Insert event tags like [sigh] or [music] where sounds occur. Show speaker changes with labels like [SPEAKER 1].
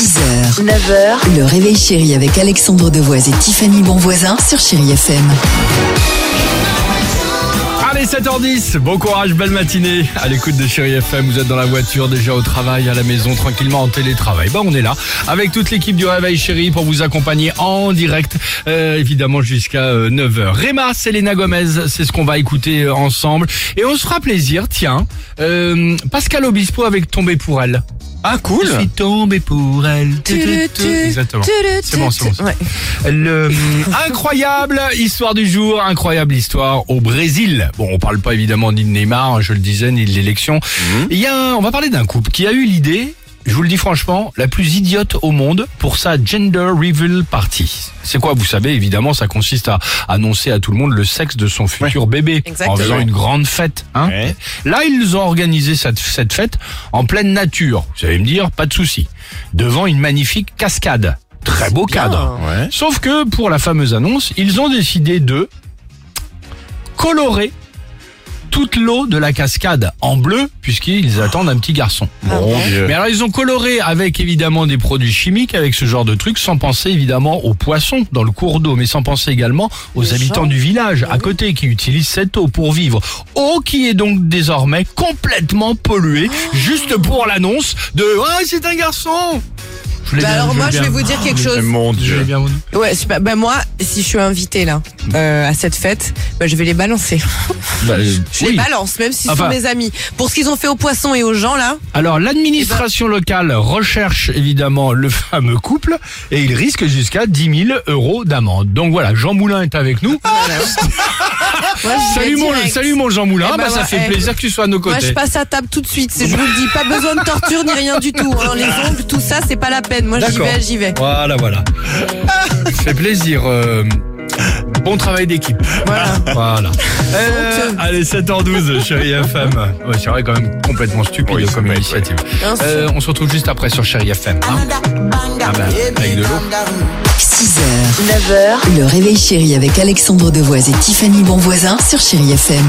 [SPEAKER 1] 6h, 9h, le réveil chéri avec Alexandre Devoise et Tiffany Bonvoisin sur Chéri FM.
[SPEAKER 2] Allez 7h10, bon courage, belle matinée à l'écoute de Chéri FM, vous êtes dans la voiture, déjà au travail, à la maison, tranquillement en télétravail. Bon, on est là avec toute l'équipe du Réveil Chéri pour vous accompagner en direct, euh, évidemment jusqu'à 9h. Réma, Selena Gomez, c'est ce qu'on va écouter euh, ensemble et on se fera plaisir, tiens, euh, Pascal Obispo avec Tombé pour elle.
[SPEAKER 3] Ah cool
[SPEAKER 2] Je suis tombé pour elle. Exactement. C'est bon, c'est bon. Le, [laughs] incroyable histoire du jour, incroyable histoire au Brésil. Bon, on parle pas évidemment ni de Neymar, hein, je le disais, ni de l'élection. Il y a un- on va parler d'un couple qui a eu l'idée, je vous le dis franchement, la plus idiote au monde pour sa gender reveal party. C'est quoi, vous savez, évidemment, ça consiste à annoncer à tout le monde le sexe de son futur bébé
[SPEAKER 4] Exactement.
[SPEAKER 2] en faisant une grande fête. Hein
[SPEAKER 3] Ouais.
[SPEAKER 2] Là, ils ont organisé cette, cette fête en pleine nature. Vous allez me dire, pas de souci. Devant une magnifique cascade. Très beau cadre.
[SPEAKER 3] Ouais.
[SPEAKER 2] Sauf que pour la fameuse annonce, ils ont décidé de colorer toute l'eau de la cascade en bleu puisqu'ils attendent un petit garçon.
[SPEAKER 3] Mon Dieu.
[SPEAKER 2] Mais alors ils ont coloré avec évidemment des produits chimiques, avec ce genre de trucs, sans penser évidemment aux poissons dans le cours d'eau, mais sans penser également aux
[SPEAKER 4] Les
[SPEAKER 2] habitants
[SPEAKER 4] gens.
[SPEAKER 2] du village à côté qui utilisent cette eau pour vivre. Eau qui est donc désormais complètement polluée, juste pour l'annonce de « Ah, c'est un garçon !» Je
[SPEAKER 4] Bah
[SPEAKER 2] bien-
[SPEAKER 4] alors
[SPEAKER 2] l'ai
[SPEAKER 4] moi je
[SPEAKER 2] bien-
[SPEAKER 4] vais vous dire quelque chose.
[SPEAKER 3] Mon
[SPEAKER 2] Je
[SPEAKER 3] Dieu.
[SPEAKER 2] bien vendu.
[SPEAKER 4] Ouais, super. Bah moi, si je suis invitée là euh, à cette fête, bah, je vais les balancer. [laughs]
[SPEAKER 2] Bah, euh,
[SPEAKER 4] Je
[SPEAKER 2] oui.
[SPEAKER 4] les balance, même si ce
[SPEAKER 2] Enfin-
[SPEAKER 4] sont mes amis. Pour ce qu'ils ont fait aux poissons et aux gens là.
[SPEAKER 2] Alors l'administration locale recherche évidemment le fameux couple et il risque jusqu'à 10 000 euros d'amende. Donc voilà, Jean Moulin est avec nous. [laughs]
[SPEAKER 4] Moi, j'y vais
[SPEAKER 2] Salut mon,
[SPEAKER 4] direct.
[SPEAKER 2] salut mon Jean Moulin,
[SPEAKER 4] Eh ben
[SPEAKER 2] bah, ça
[SPEAKER 4] ouais,
[SPEAKER 2] fait
[SPEAKER 4] eh.
[SPEAKER 2] plaisir que tu sois à nos
[SPEAKER 4] Moi
[SPEAKER 2] côtés.
[SPEAKER 4] je passe à table tout de suite. Je vous le dis, pas besoin de torture ni rien du tout. hein. Les ongles, tout ça, c'est pas la peine. Moi j'y vais, j'y vais.
[SPEAKER 2] Voilà, voilà. Ça fait plaisir. euh, bon travail d'équipe.
[SPEAKER 4] Voilà.
[SPEAKER 2] Voilà. Euh, allez, 7h12, chérie [laughs] FM. Ouais, c'est vrai, quand même complètement stupide
[SPEAKER 3] Oui,
[SPEAKER 2] comme initiative.
[SPEAKER 4] Bien sûr.
[SPEAKER 2] Euh, on se retrouve juste après sur chérie FM. hein. Ah bah, avec de l'eau.
[SPEAKER 1] 6h, 9h, le réveil chéri avec Alexandre Devoise et Tiffany Bonvoisin sur Chéri FM.